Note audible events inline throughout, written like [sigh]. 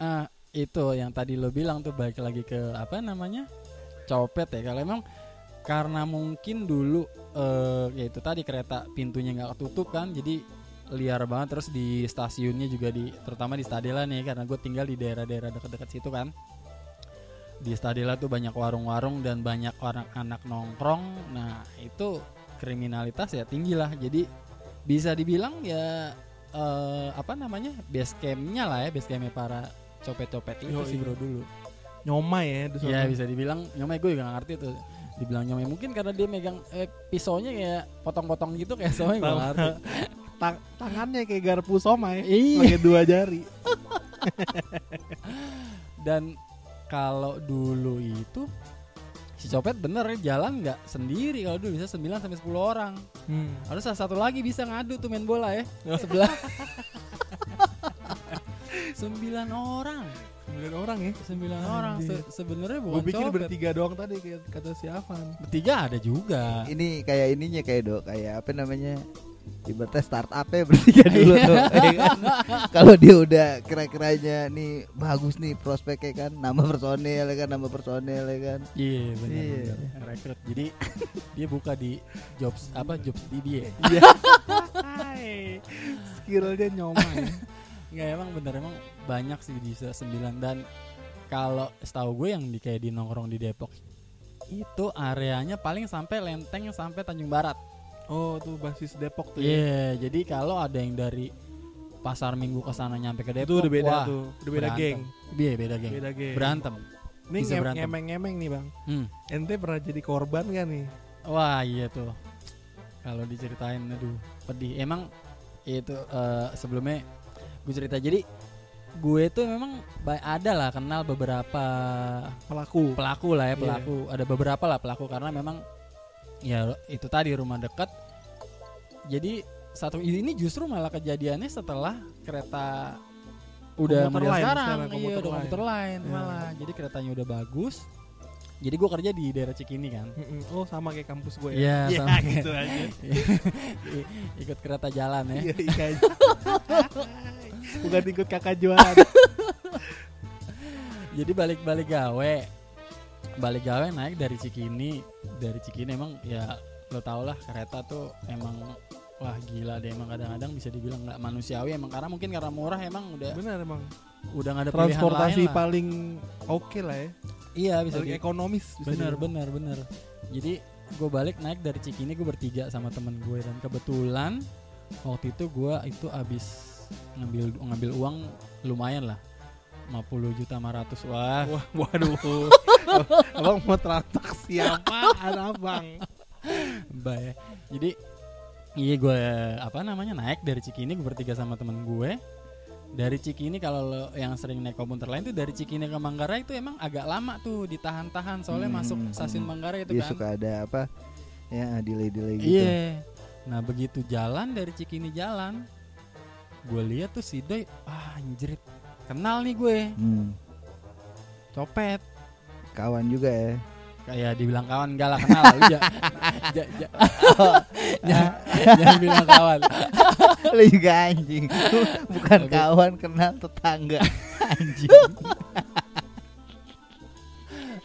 ah, itu yang tadi lo bilang tuh balik lagi ke apa namanya? Copet ya kalau emang karena mungkin dulu eh ya itu tadi kereta pintunya nggak ketutup kan jadi liar banget. Terus di stasiunnya juga di terutama di Stadela nih karena gue tinggal di daerah-daerah dekat-dekat situ kan. Di Stadela tuh banyak warung-warung dan banyak orang anak nongkrong. Nah itu kriminalitas ya tinggi lah. Jadi bisa dibilang ya eh, apa namanya base campnya lah ya base campnya para copet-copet itu Yoi. sih bro dulu. Nyomai ya di ya bisa dibilang nyomai. Gue juga gak ngerti tuh. Dibilang nyomai. Mungkin karena dia megang eh, pisaunya kayak potong-potong gitu kayak somai gak ngerti. [laughs] Tang- tangannya kayak garpu somai iya. pakai dua jari. [laughs] dan kalau dulu itu si copet bener ya, jalan nggak sendiri. Kalau dulu bisa 9 sampai 10 orang. Hmm. harus salah satu lagi bisa ngadu tuh main bola ya. [laughs] Sebelah sembilan orang Sembilan orang ya. sembilan orang. Se- sebenarnya bukan Gue pikir copet. bertiga doang tadi kayak kata si Avan. bertiga ada juga Ini kayak ininya kayak dok kayak apa namanya? Ibaratnya startupnya bertiga dulu Iya. tuh. ya kan? Kalau dia udah kira-kiranya nih bagus nih prospeknya kan, nama personil ya kan, nama personil ya kan. Iya benar Iya. benar. Rekrut. Jadi dia buka di jobs apa jobs di dia. Iya. Skillnya nyomai. Nggak emang bener emang banyak sih bisa sembilan dan kalau setahu gue yang di kayak di nongkrong di Depok itu areanya paling sampai Lenteng sampai Tanjung Barat. Oh tuh basis Depok tuh Iya, ya. jadi kalau ada yang dari pasar Minggu ke sana nyampe ke Depok, Itu udah beda wah, tuh, udah beda berantem. geng. Iya, beda geng. Beda geng. Berantem. Berantem. ngemeng-ngemeng nih bang. Hmm. Ente pernah jadi korban gak nih? Wah iya tuh Kalau diceritain aduh pedih Emang itu eh, sebelumnya gue cerita Jadi gue tuh memang ada lah kenal beberapa Pelaku. pelaku lah ya Iya. pelaku Ada beberapa lah pelaku karena memang Ya itu tadi rumah dekat Jadi satu ini justru malah kejadiannya setelah kereta udah Komuter line sekarang, sekarang, iya udah komuter lain Iya. malah jadi keretanya udah bagus jadi gue kerja di daerah Cikini kan. Oh sama kayak kampus gue Iya, ya. sama kayak- gitu aja. [laughs] Ikut kereta jalan ya. [laughs] Bukan [laughs] ikut kakak jualan. [laughs] Jadi balik-balik gawe. Balik gawe naik dari Cikini, dari Cikini emang ya lo tau lah kereta tuh emang wah gila deh emang kadang-kadang bisa dibilang nggak manusiawi emang karena mungkin karena murah emang udah Benar emang. udah nggak ada pilihan Transportasi lain paling oke lah ya. iya bisa Paling di- ekonomis. bisa bener dibilang. bener bener jadi gue balik naik dari Cikini gue bertiga sama temen gue dan kebetulan waktu itu gue itu abis ngambil ngambil uang lumayan lah 50 juta 500 wah Wah, waduh. [laughs] abang mau transaksi apaan abang? ya jadi iya gue apa namanya naik dari Cikini gue bertiga sama temen gue dari Cikini kalau lo yang sering naik komuter lain tuh dari Cikini ke Manggarai itu emang agak lama tuh ditahan-tahan soalnya Hmm, masuk hmm, stasiun hmm. Manggarai itu Dia kan suka ada apa? Ya delay-delay gitu. Iya. Nah begitu jalan dari Cikini jalan, gue lihat tuh si Doi, ah anjrit, kenal nih gue, Hmm. copet. Kawan juga ya. Kayak dibilang kawan enggak lah kenal, lu ja, [laughs] ja, ja, [laughs] ja- jangan bilang kawan. [laughs] Lu juga anjing. Bukan Tapi- kawan kenal tetangga. Anjing.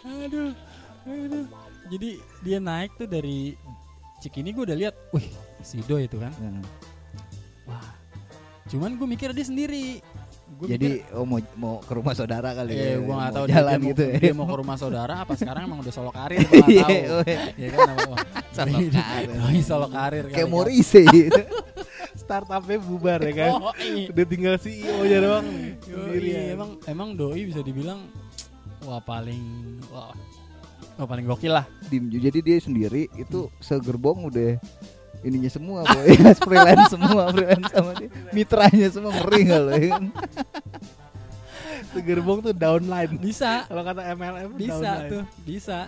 Aduh, aduh. Jadi dia naik tuh dari Cikini gue udah lihat, wih si Doi itu kan, wah. Cuman gue mikir dia sendiri. Gua Jadi oh mau mau ke rumah saudara kali Iya, ya. gue gak tahu jalan dia, dia gitu mau, ya. dia mau ke rumah saudara apa sekarang emang udah solo karir gue gak [laughs] Iya, tahu. weh. [laughs] [laughs] ya kan apa Solo karir. Doi solo karir Kayak kan. Morrissey gitu. Startupnya bubar ya kan? Oh, iya. Udah tinggal CEO-nya doang nih. Yoi, Sendirian. emang emang doi bisa dibilang wah paling wah, wah paling gokil lah. Dim, jadi dia sendiri itu segerbong udah ininya semua boy [laughs] freelance semua freelance sama dia mitranya semua ngeri nggak lo ya kan? [laughs] Segerbong tuh downline. Bisa, Kalau kata MLM bisa downline. tuh, bisa.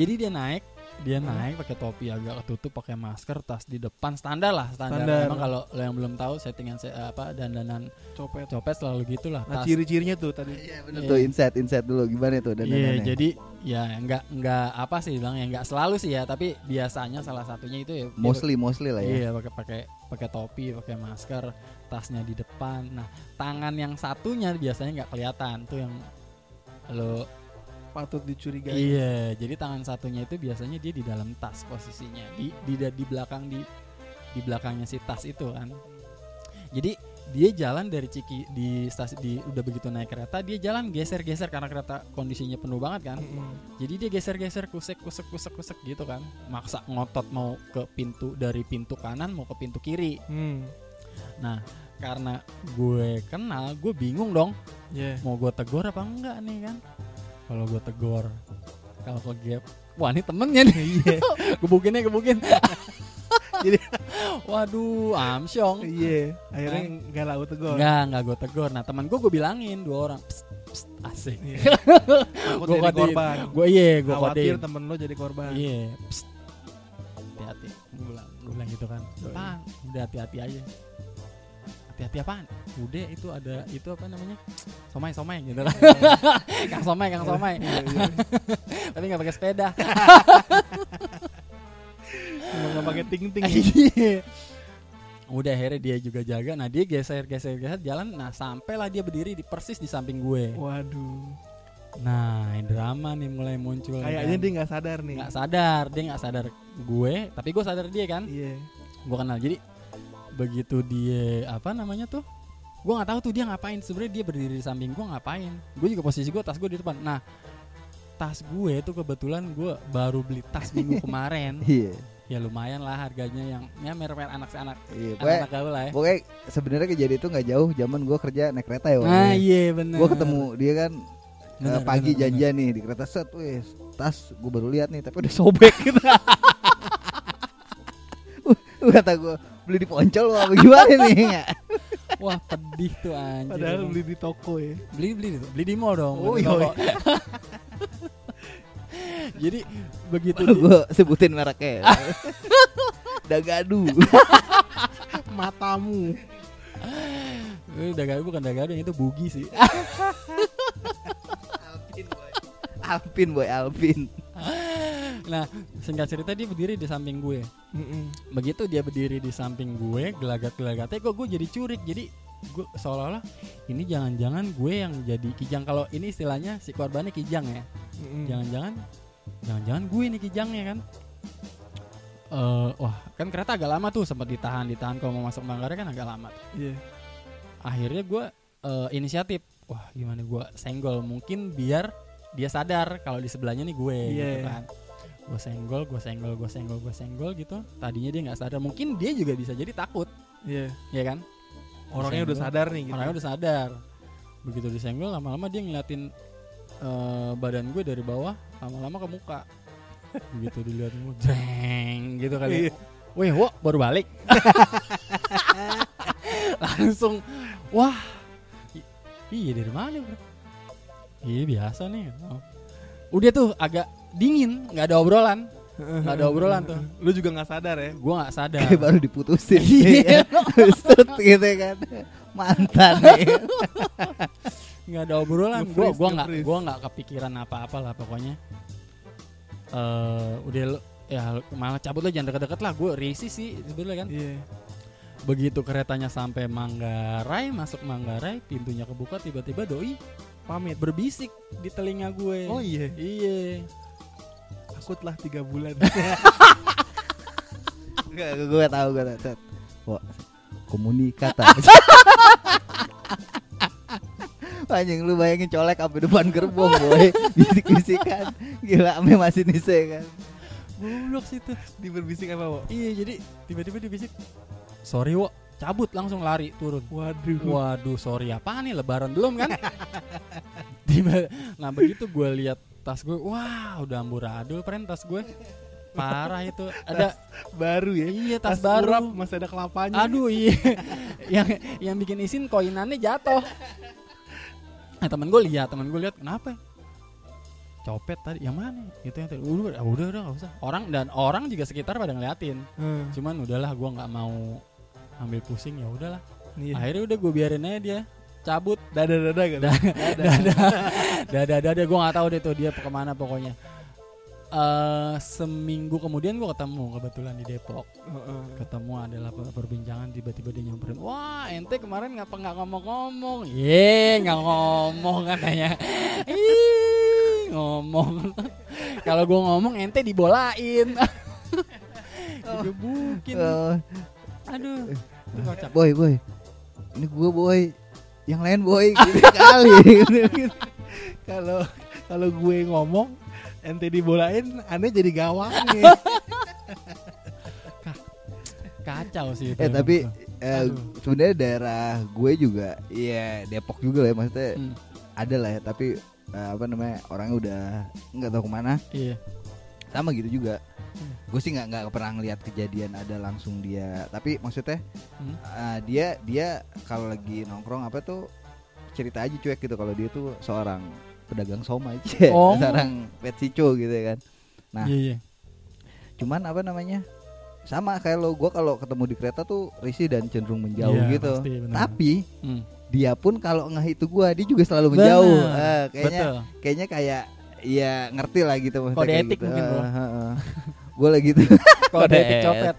Jadi dia naik, dia naik pakai topi agak ketutup, pakai masker, tas di depan standar lah standar. Standar. Emang kalau lo yang belum tahu settingan se- apa dandanan Copet. copet selalu gitulah. Nah Tas ciri-cirinya tuh tadi. Iya bener Iya. tuh insight insight dulu gimana tuh dan Iya, jadi ya nggak nggak apa sih bilang ya nggak selalu sih ya, tapi biasanya salah satunya itu ya dia mostly mostly lah ya Iya pakai pakai pakai topi, pakai masker, tasnya di depan nah tangan yang satunya biasanya nggak kelihatan tuh yang lo Patut dicurigai. iya jadi tangan satunya itu biasanya dia di dalam tas posisinya di di di belakang di di belakangnya si tas itu kan jadi dia jalan dari Ciki di stasi di udah begitu naik kereta dia jalan geser-geser karena kereta kondisinya penuh banget kan Mm-mm. jadi dia geser-geser kusek kusek kusek kusek gitu kan maksa ngotot mau ke pintu dari pintu kanan mau ke pintu kiri Hmm. nah karena gue kenal gue bingung dong Yeah. mau gue tegur apa enggak nih kan kalau gue tegur. Kalau gap. Wah ini temennya nih. Gebukinnya [laughs] gebukin [laughs] Jadi- waduh amsyong Iya. Akhirnya nggak lau tegur. enggak enggak gue tegur. Nah teman gue gue bilangin dua orang. Psst, psst, asik. Iya. [laughs] Gua jadi korban. gue iya gue Khawatir temen lo jadi korban. iya. Hati-hati. Gue bilang gue bilang gitu kan. Udah hati-hati aja hati-hati apaan udah itu ada itu apa namanya somai somai gitu kan [laughs] kang somai kang somai Iya, iya. [laughs] tapi nggak pakai sepeda [laughs] nggak pakai ting ting. Iya. udah akhirnya dia juga jaga nah dia geser geser geser jalan nah sampailah dia berdiri di persis di samping gue Waduh. nah drama nih mulai muncul Kayaknya kan. dia nggak sadar nih. nggak sadar dia nggak sadar gue tapi gue sadar dia kan Iya. gue kenal jadi begitu dia apa namanya tuh gue nggak tahu tuh dia ngapain sebenarnya dia berdiri di samping gue ngapain gue juga posisi gue tas gue di depan nah tas gue tuh kebetulan gue baru beli tas minggu [laughs] kemarin Iya. ya lumayan lah harganya yang ya merek-merek anak-anak Iya. Anak gaul lah ya pokoknya sebenarnya kejadian itu nggak jauh zaman gue kerja naik kereta ya. nah iya bener Gue ketemu dia kan eh, Bener, pagi bener, bener. janjian nih di kereta set, wes tas gue baru lihat nih tapi udah [laughs] sobek gitu. [laughs] Uh, Kata gue beli di poncol apa gimana nih? [laughs] wah pedih tuh anjir Padahal beli di toko ya. beli beli beli di mall dong Oh, iya, [laughs] jadi begitu gue sebutin mereknya. [laughs] Dagadu. Matamu. Eh, dagadu bukan dagadu itu bugi sih Alpin boy. Alpin boy Alpin. Nah singkat cerita dia berdiri di samping gue Mm-mm. begitu dia berdiri di samping gue gelagat-gelagatnya kok gue jadi curik jadi gue seolah-olah ini jangan-jangan gue yang jadi kijang kalau ini istilahnya si korbannya kijang ya Mm-mm. jangan-jangan jangan-jangan gue nih kijangnya kan Eh wah kan kereta agak lama tuh sempat ditahan ditahan kalau mau masuk Manggarai kan agak lama tuh. Iya. akhirnya gue eh, inisiatif wah gimana gue senggol mungkin biar dia sadar kalau di sebelahnya nih gue Iya. gitu kan gue senggol gue senggol gue senggol gue senggol gitu tadinya dia nggak sadar mungkin dia juga bisa jadi takut Iya. ya kan Orangnya udah sadar nih gitu. orangnya udah sadar begitu disenggol lama-lama dia ngeliatin eh, badan gue dari bawah lama-lama ke muka [laughs] begitu dilihatin gue jeng gitu kali Iya. ya. Wih, wo, baru balik. [laughs] Langsung, wah, iya dari mana bro? Iya biasa nih. Oh. Udah tuh agak dingin, nggak ada obrolan, nggak ada obrolan tuh. Lu juga nggak sadar ya? Gue nggak sadar. Kayak baru diputusin. [laughs] Iya. Set gitu kan. Mantan nih. [laughs] nggak ada obrolan gue gua nggak nge-freeze. gua nggak kepikiran apa-apa lah pokoknya eh udah lu- ya malah cabut lah jangan deket-deket lah gue risih sih sebenarnya kan Iya. begitu keretanya sampai Manggarai masuk Manggarai pintunya kebuka tiba-tiba doi Pamit. berbisik di telinga gue Oh iya. iya Takutlah tiga bulan. gue tahu gue tahu. Wah, komunikata. Anjing lu bayangin colek sampai depan gerbong boy Bisik-bisikan Gila ame masih nise kan goblok sih tuh Di berbisik apa, Wo? iya jadi tiba-tiba dia bisik sorry wo cabut langsung lari turun Waduh. Waduh, sorry apa nih Lebaran belum kan? [laughs] Tiba, nah begitu gue lihat tas gue, wah udah amburadul pren tas gue, parah itu. Ada, Baru ya. iya tas, urap, baru. masih ada kelapanya. Aduh iya, [laughs] yang yang bikin isin koinannya jatuh. Nah temen gue lihat, temen gue lihat kenapa? Copet tadi, yang mana? Itu yang tadi. Udah, udah, udah, gak usah. Orang dan orang juga sekitar pada ngeliatin. Hmm. Cuman udahlah, gue nggak mau ambil pusing ya udahlah. Iya. Akhirnya udah gue biarin aja dia cabut. Dada dada kan. Dah- [laughs] dada. Dada. Dada gue nggak tahu deh tuh dia ke mana pokoknya. Eh seminggu kemudian gue ketemu kebetulan di Depok. Heeh. ketemu adalah per- perbincangan tiba-tiba dia nyamperin wah ente kemarin ngapa nggak ngomong-ngomong? Ye nggak ngomong katanya. Ih, ngomong. Kalau gue ngomong ente dibolain. Digebukin. Eh, aduh boy boy. Ini gua boy yang lain boy gitu [laughs] kali Kalau kalau gue ngomong ente dibolain, aneh jadi gawang nih. kacau sih itu eh tapi eh, sebenarnya daerah gue juga iya Depok juga lah ya maksudnya Hmm, ada lah ya tapi eh, apa namanya orangnya udah nggak tahu ke mana. Iya. Sama gitu juga Hmm. gue sih nggak nggak pernah ngeliat kejadian ada langsung dia tapi maksudnya Hmm. eh, dia dia kalau lagi nongkrong apa tuh cerita aja cuek gitu kalau dia tuh seorang pedagang somai [laughs] Oh. seorang pet sico gitu ya kan Nah. iya iya cuman apa namanya sama kayak lo gue kalau ketemu di kereta tuh risih dan cenderung menjauh Iya, gitu pasti, benar. tapi Hmm, dia pun kalau nggak itu gue dia juga selalu Bener. menjauh Eh, kayaknya betul kayaknya kayak ya ngerti lah gitu Kode etik gitu. mungkin, bro. [laughs] gue lagi gitu [laughs] kode etik copet.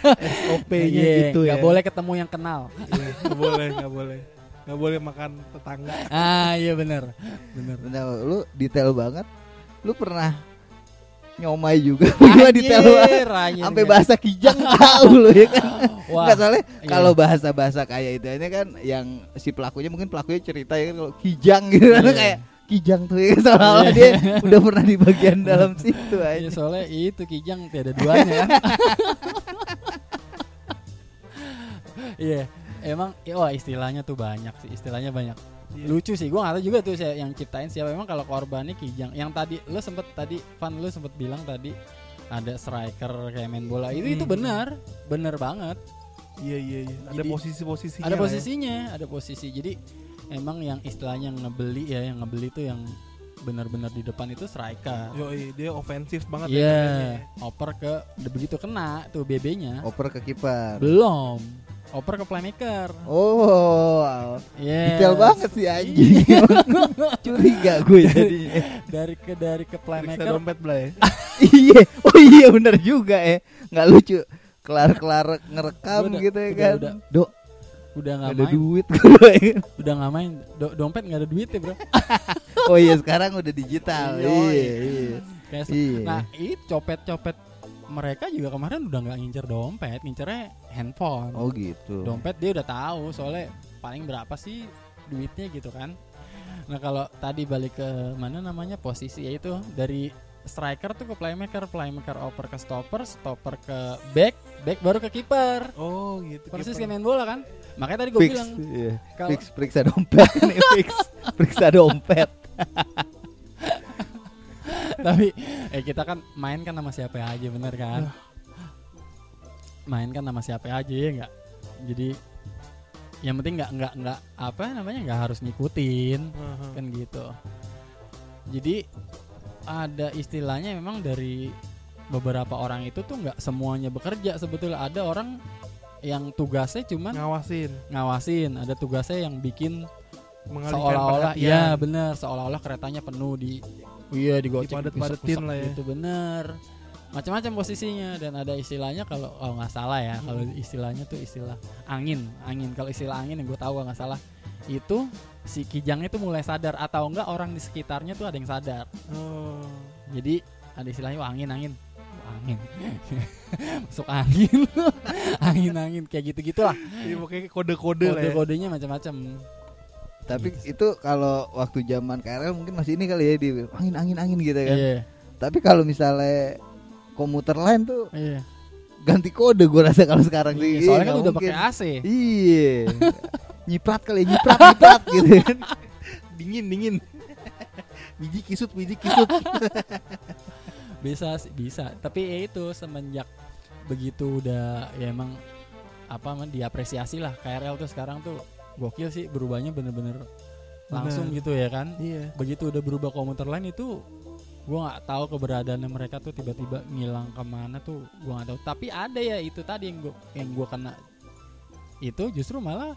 SOP-nya Iya, gitu ya. nggak boleh ketemu yang kenal. Iya, nggak boleh, nggak boleh. Nggak boleh makan tetangga. ah iya benar. Benar. Nah, lu detail banget. Lu pernah nyomai juga? [laughs] Gua detail banget. sampai bahasa kijang [laughs] tahu lu ya kan? Wah, Nggak soalnya iya. kalau bahasa-bahasa kayak itu ini kan yang si pelakunya mungkin pelakunya cerita ya kalau kijang gitu. Kan Iya. kayak kijang tuh [laughs] ya seolah-olah Iya. dia udah pernah di bagian dalam situ Iya, aja. soalnya itu kijang tiada duanya. [laughs] Iya, emang ya, wah istilahnya tuh banyak sih, istilahnya banyak. Iya. Lucu sih, gua nggak tahu juga tuh saya yang ciptain siapa. Emang kalau korbannya kijang. Yang tadi lu sempet tadi Van lu sempet bilang tadi ada striker kayak main bola. Itu itu Hmm. benar, benar banget. Iya iya iya. Ada Jadi- posisi-posisinya. ada ya. posisinya, ada posisi. Jadi emang yang istilahnya ngebeli ya, yang ngebeli tuh yang benar-benar di depan itu striker. Yoi, dia ofensif banget Iya, mainnya. oper ke udah begitu kena tuh BB-nya. Oper ke kiper. Belum. Oper ke playmaker. Oh, Yes. detail banget sih anjing. [laughs] Curiga gue jadinya. Dari ke dari ke playmaker. dompet belai. [laughs] iya, oh iya bener juga ya. Nggak lucu. Kelar-kelar ngerekam Udah, gitu ya udah, kan. udah. Dok, Udah nggak ada main. duit [laughs] gue. Udah nggak main. Do- dompet nggak ada duit ya, Bro. [laughs] oh iya sekarang udah digital. Iya, Iya, iya. Kayak Iya. Nah, itu copet-copet mereka juga kemarin udah nggak ngincer dompet, ngincernya handphone. Oh gitu. dompet dia udah tahu soalnya paling berapa sih duitnya gitu kan nah kalau tadi balik ke mana namanya posisi yaitu dari striker tuh ke playmaker playmaker oper ke stopper stopper ke back back baru ke kiper Oh gitu. persis kayak main bola kan makanya tadi gue bilang iya. kalau fix periksa dompet nih fix [laughs] periksa dompet. [laughs] tapi eh kita kan main kan sama siapa aja bener kan main kan sama siapa aja ya nggak jadi yang penting nggak nggak nggak apa namanya nggak harus ngikutin Aha. kan gitu jadi ada istilahnya memang dari beberapa orang itu tuh nggak semuanya bekerja sebetulnya. Ada orang yang tugasnya cuman Ngawasin, ngawasin. Ada tugasnya yang bikin seolah-olah ya bener. Seolah-olah keretanya penuh di iya digocek Dipadet-padetin diusap-usap lah ya. gitu. Bener. Macam-macam posisinya. Dan ada istilahnya kalau oh nggak salah ya. Kalau Hmm. istilahnya tuh istilah angin. Angin. Kalau istilah angin yang gue tahu nggak salah itu si kijangnya tuh mulai sadar atau enggak orang di sekitarnya tuh ada yang sadar Oh. jadi ada istilahnya "Wah, angin angin Wah, angin [laughs] masuk angin [laughs] angin angin kayak gitu gitulah Iya, pokoknya kode-kode lah ya. kode-kodenya macam-macam Tapi itu kalau waktu zaman KRL mungkin masih ini kali ya di angin angin angin gitu kan. iya Tapi kalau misalnya komuter lain tuh iya ganti kode gue rasa kalau sekarang Iya, sih. soalnya Iya, kan udah pakai AC Iya. [laughs] nyiprat kali ya, nyiprat nyiprat gitu kan. Dingin, dingin. biji kisut, biji kisut. bisa bisa tapi ya itu semenjak begitu udah ya emang apa man, diapresiasi lah KRL tuh sekarang tuh gokil sih berubahnya bener-bener langsung Bener. gitu ya kan Iya. begitu udah berubah komuter lain itu gua nggak tahu keberadaannya mereka tuh tiba-tiba ngilang ke mana tuh gua nggak tahu tapi ada ya itu tadi yang gua yang gua kena itu justru malah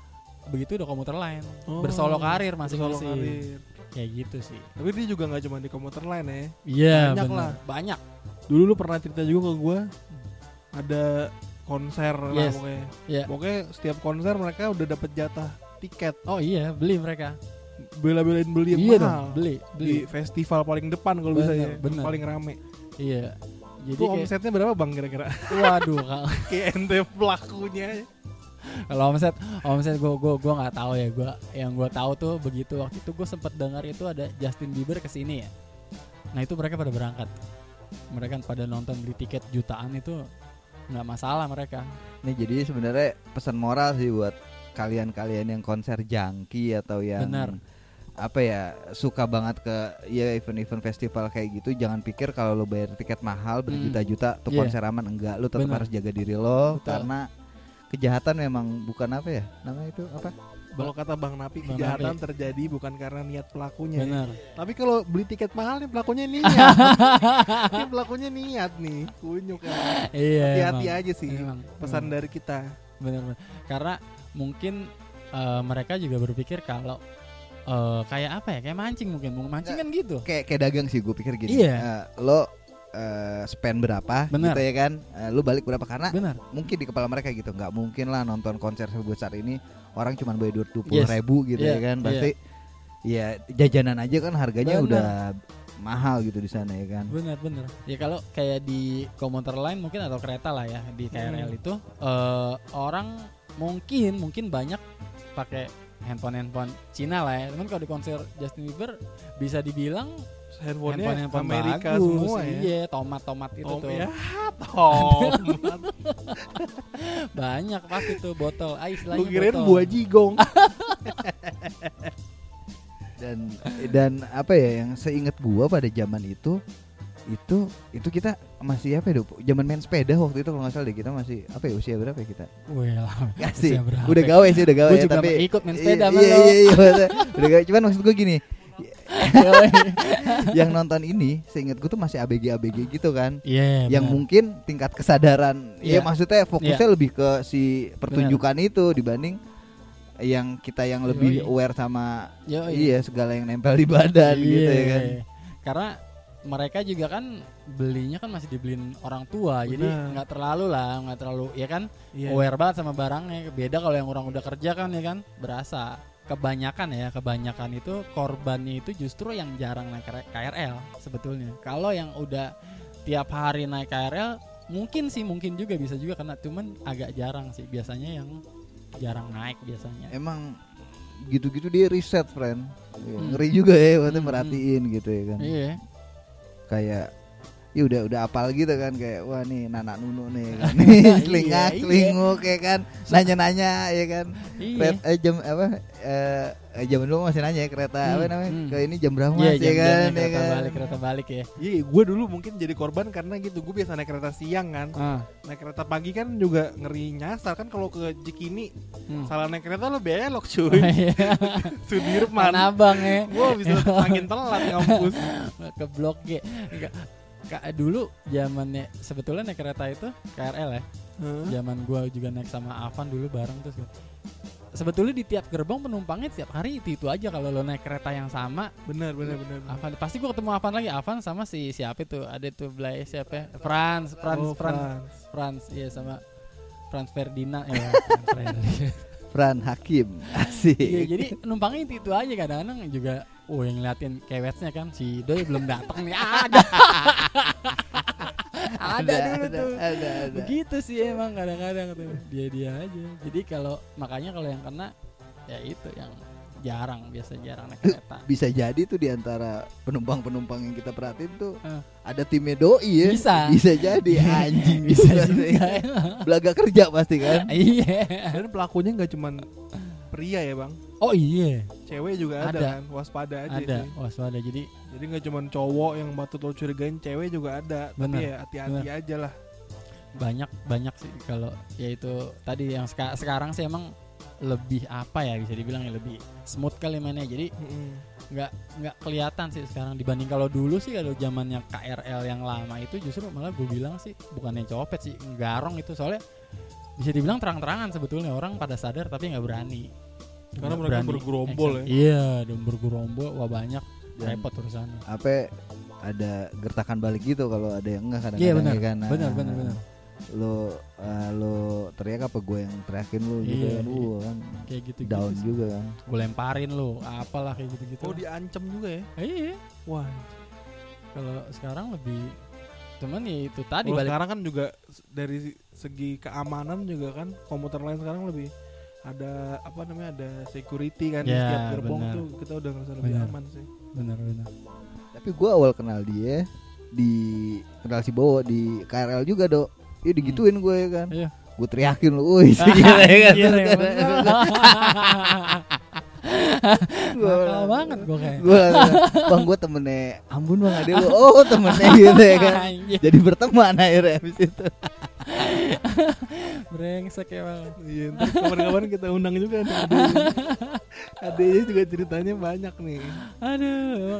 begitu udah komuter lain Oh, bersolo karir Bersolo masing-masing karir. kayak gitu sih Tapi dia juga nggak cuma di komuter lain ya. iya Banyak bener. lah. banyak Dulu lu pernah cerita juga ke gua ada konser lah Yes. pokoknya. Iya. Pokoknya setiap konser mereka udah dapat jatah tiket. oh iya beli mereka Bela-belain beli yang iya mahal. dong beli beli Di festival paling depan kalau bisa ya. bener. Paling rame. iya jadi Itu kayak, omsetnya berapa bang kira-kira? waduh [laughs] Kayak ente pelakunya. Kalau omset omset gue gue gue nggak tahu ya gue yang gue tahu tuh begitu waktu itu gue sempet dengar itu ada Justin Bieber ke sini ya nah itu mereka pada berangkat mereka pada nonton beli tiket jutaan itu nggak masalah mereka Nih jadi sebenarnya pesan moral sih buat kalian-kalian yang konser jangki atau yang Benar. apa ya suka banget ke ya event-event festival kayak gitu jangan pikir kalau lo bayar tiket mahal berjuta-juta tuh Iya. konser aman enggak lo tetap Benar. harus jaga diri lo Betul. karena kejahatan memang bukan apa ya namanya itu apa Kalau kata Bang Napi Bang kejahatan Napi. terjadi bukan karena niat pelakunya. ya. benar Tapi kalau beli tiket mahal nih pelakunya niat. [laughs] Ini pelakunya niat nih. Kunyuk ya. iya Hati-hati emang. aja sih. Emang, Pesan emang. dari kita. bener bener. karena mungkin eh, mereka juga berpikir kalau eh, kayak apa ya kayak mancing mungkin mau mancing kan gitu kayak kayak dagang sih gue pikir gini Iya. Eh, lo eh, spend berapa Benar. gitu ya kan? Eh, lo balik berapa? Karena benar. mungkin di kepala mereka gitu. Nggak mungkin lah nonton konser sebesar ini orang cuma bayar dua puluh Yes. ribu gitu Iya, ya kan? pasti ya jajanan aja kan harganya Bener. udah mahal gitu di sana ya kan? Benar benar. Ya kalau kayak di komuter lain mungkin atau kereta lah ya di KRL Hmm. itu eh, orang mungkin mungkin banyak pakai handphone handphone Cina lah ya. Cuman kalau di konser Justin Bieber bisa dibilang Handphonenya handphone handphone Amerika bagus semua ya. iya tomat tomat itu Tom, tuh ya, [laughs] tomat. banyak pasti tuh botol ah, istilahnya Lu kirain botol. buah jigong. [laughs] dan dan apa ya yang seingat gua pada zaman itu itu itu kita masih apa ya Dok? zaman main sepeda waktu itu kalau nggak salah deh kita masih apa ya usia berapa ya kita Wih, lama. [laughs] Nggak sih Usia berapa udah ya? gawe sih udah gawe ya, juga tapi ikut main sepeda iya, iya, iya, maksudnya udah gawe cuman maksud gua gini. Yang nonton ini seingat gua tuh masih abg abg gitu kan Iya yang benar. mungkin tingkat kesadaran Iya. ya maksudnya fokusnya lebih ke si pertunjukan itu dibanding yang kita yang lebih Yoi. aware sama Yoi. iya segala yang nempel di badan gitu ya kan Iya. Karena mereka juga kan belinya kan masih dibeliin orang tua, jadi Benar. nggak terlalu lah, nggak terlalu ya kan Iya. aware banget sama barangnya. Beda kalau yang orang udah kerja kan ya kan berasa. Kebanyakan ya, kebanyakan itu korbannya itu justru yang jarang naik KR- KRL sebetulnya. Kalau yang udah tiap hari naik KRL mungkin sih mungkin juga bisa juga karena cuman agak jarang sih biasanya yang jarang naik biasanya. emang gitu-gitu dia riset friend Hmm. ngeri juga ya maksudnya Hmm, merhatiin gitu ya kan Iya. kayak ya udah udah apal gitu kan kayak wah nih nanak nunu nih [laughs] kan nih [laughs] telingak iya. telinguk ya kan nanya-nanya ya kan Iya. Red, eh, jam apa eh eh, zaman dulu masih nanya ya, kereta Hmm, apa namanya hmm. ke ini jam berapa Iya, mas ya kan ya kereta kan balik, kereta balik ya. Iya, gue dulu mungkin jadi korban karena gitu. Gue biasa naik kereta siang kan. Ah, Naik kereta pagi kan juga ngeri nyasar kan kalau ke Cikini hmm. salah naik kereta lo belok Oh, [laughs] cuy. iya. Sudirman. Abang ya? Gue bisa makin telat ngampus. ke blok G. Ka- dulu zamannya sebetulnya naik kereta itu KRL ya. Zaman gua juga naik sama Avan dulu bareng terus gua- Sebetulnya di tiap gerbang penumpangnya tiap hari itu itu aja kalau lo naik kereta yang sama Bener bener bener. Avan pasti gua ketemu Avan lagi Avan sama si siapa itu ada tuh Blay siapa ya? Franz Franz Oh, Franz. Franz iya sama Franz Ferdinand ya [laughs] Franz Fran Hakim. [laughs] Asik. Iya, jadi numpangnya itu, itu aja. Kadang-kadang juga oh yang ngeliatin kewetsnya kan si Doi belum datang nih. [laughs] Ada. Ada dulu ada, tuh. ada, ada. begitu sih emang kadang-kadang tuh. Dia dia aja. Jadi kalau makanya kalau yang kena ya itu yang jarang biasa jarang naik kereta bisa jadi tuh di antara penumpang-penumpang yang kita perhatiin tuh Ah. ada timnya doi ya Bisa. bisa jadi [laughs] anjing bisa juga belaga kerja pasti kan [laughs] iya Dan pelakunya nggak cuman pria ya bang. oh iya Cewek juga ada, Ada. kan. Waspada aja ada sih. waspada jadi Jadi nggak cuman cowok yang patut lo curigain, cewek juga ada. Bener, Tapi ya hati-hati aja lah. banyak banyak sih kalau ya itu tadi yang seka- sekarang sih emang lebih apa ya bisa dibilang ya lebih smooth kali mainnya jadi nggak nggak kelihatan sih sekarang dibanding kalau dulu sih kalau zamannya KRL yang lama itu justru malah gue bilang sih bukannya copet sih garong itu soalnya bisa dibilang terang-terangan sebetulnya orang pada sadar tapi nggak berani Karena mereka berani bergerombol action. ya. Iya, dan bergerombol wah banyak Dan repot urusannya. apa ada gertakan balik gitu kalau ada yang enggak kadang-kadang Iya benar. ya kan. Nah, Benar benar benar. Lo eh, lo teriak apa gue yang teriakin lu gitu Iya, kan. iya. Uh, kan Kayak gitu down juga kan. Gue lemparin lu, apalah kayak gitu-gitu. Oh diancam juga ya? Iya. Wah. Kalau sekarang lebih cuman ya itu tadi balik sekarang kan juga dari segi keamanan juga kan komuter lain sekarang lebih ada apa namanya ada security kan di Ya, setiap gerbong benar. tuh kita udah ngerasa lebih Benar. aman sih. benar benar. Tapi gue awal kenal dia di kenal si Bowo di KRL juga dok. Iya digituin gue ya kan. Iya. Gue teriakin lu, woi gitu ya kan. Anjir, ya bener. Gua- Nakal banget gue kayak. Gue bang gue temennya Ambon bang ada lu. Oh temennya gitu ya kan. Jadi berteman akhirnya habis itu. brengsek ya bang. Iya, kapan-kapan kita undang juga nih adeknya. Adeknya juga ceritanya banyak nih. Aduh.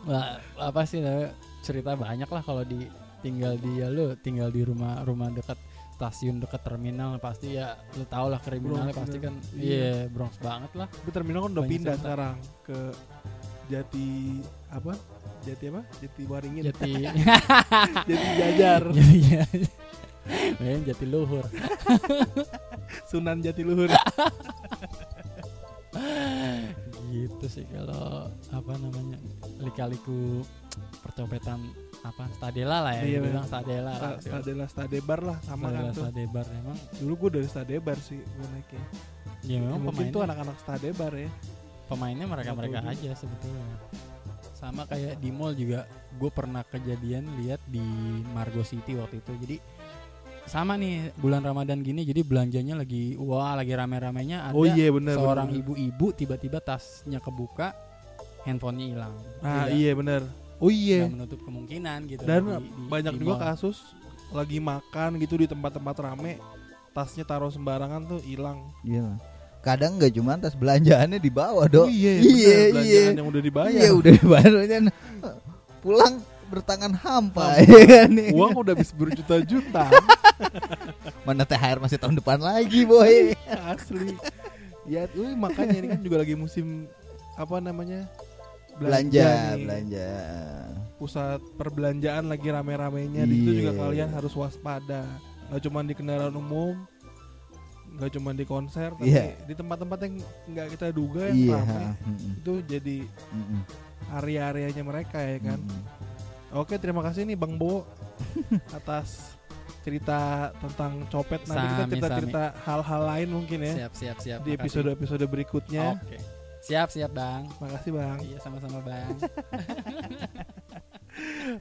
Wah, apa sih namanya, cerita banyak lah kalau di tinggal di ya lu tinggal di rumah rumah dekat stasiun dekat terminal pasti ya lu tau lah kriminalnya Bronx, pasti ya. kan Iya. iya Bronx banget lah Tapi terminal kan udah Banyak pindah cerita. sekarang ke Jati apa? Jati apa? Jati Waringin. jadi [laughs] [laughs] Jati Jajar. main jati luhur [laughs] Sunan Jatiluhur. gitu sih kalau apa namanya lika-liku percopetan apa stadela lah ya Iya, bener. stadela lah Sta- Stadela Stadebar lah sama stadela kan tuh. stadebar emang Dulu gue dari Stadebar sih gue naiknya. ya memang Mungkin tuh pemainnya anak-anak Stadebar ya. pemainnya mereka mereka aja sebetulnya sama kayak di mall juga gue pernah kejadian lihat di Margo City waktu itu jadi sama nih bulan Ramadan gini jadi belanjanya lagi wah lagi rame-ramenya ada oh iya benar. seorang ibu-ibu tiba-tiba tasnya kebuka handphonenya hilang Ah Tidak- iya benar. Oh iya. nggak menutup kemungkinan gitu Dan di- di- banyak di juga mall. kasus lagi makan gitu di tempat-tempat rame tasnya taruh sembarangan tuh hilang. Iya. Kadang nggak cuma tas belanjaannya dibawa dok. Oh iya, iya, iya. belanjaan yang udah dibayar. Iya udah dibayar kan. Pulang bertangan hampa ya kan. Uang udah habis berjuta-juta [laughs] Mana THR masih tahun depan lagi boy. asli. Ya, uh, makanya ini kan juga lagi musim apa namanya? Belanja, nih. belanja. Pusat perbelanjaan lagi rame-ramenya di situ juga Iya. kalian harus waspada. Gak cuma di kendaraan umum, gak cuma di konser, tapi Iya. di tempat-tempat yang nggak kita duga yang rame mm-mm, itu jadi mm-mm, area-areanya mereka ya kan. Oke, terima kasih nih Bang Bo atas cerita tentang copet. Nanti kita cerita-cerita hal-hal lain mungkin ya siap siap siap di makasih. episode-episode berikutnya. oke Siap, siap, Bang. Makasih, Bang. Iya, sama-sama, Bang. [laughs]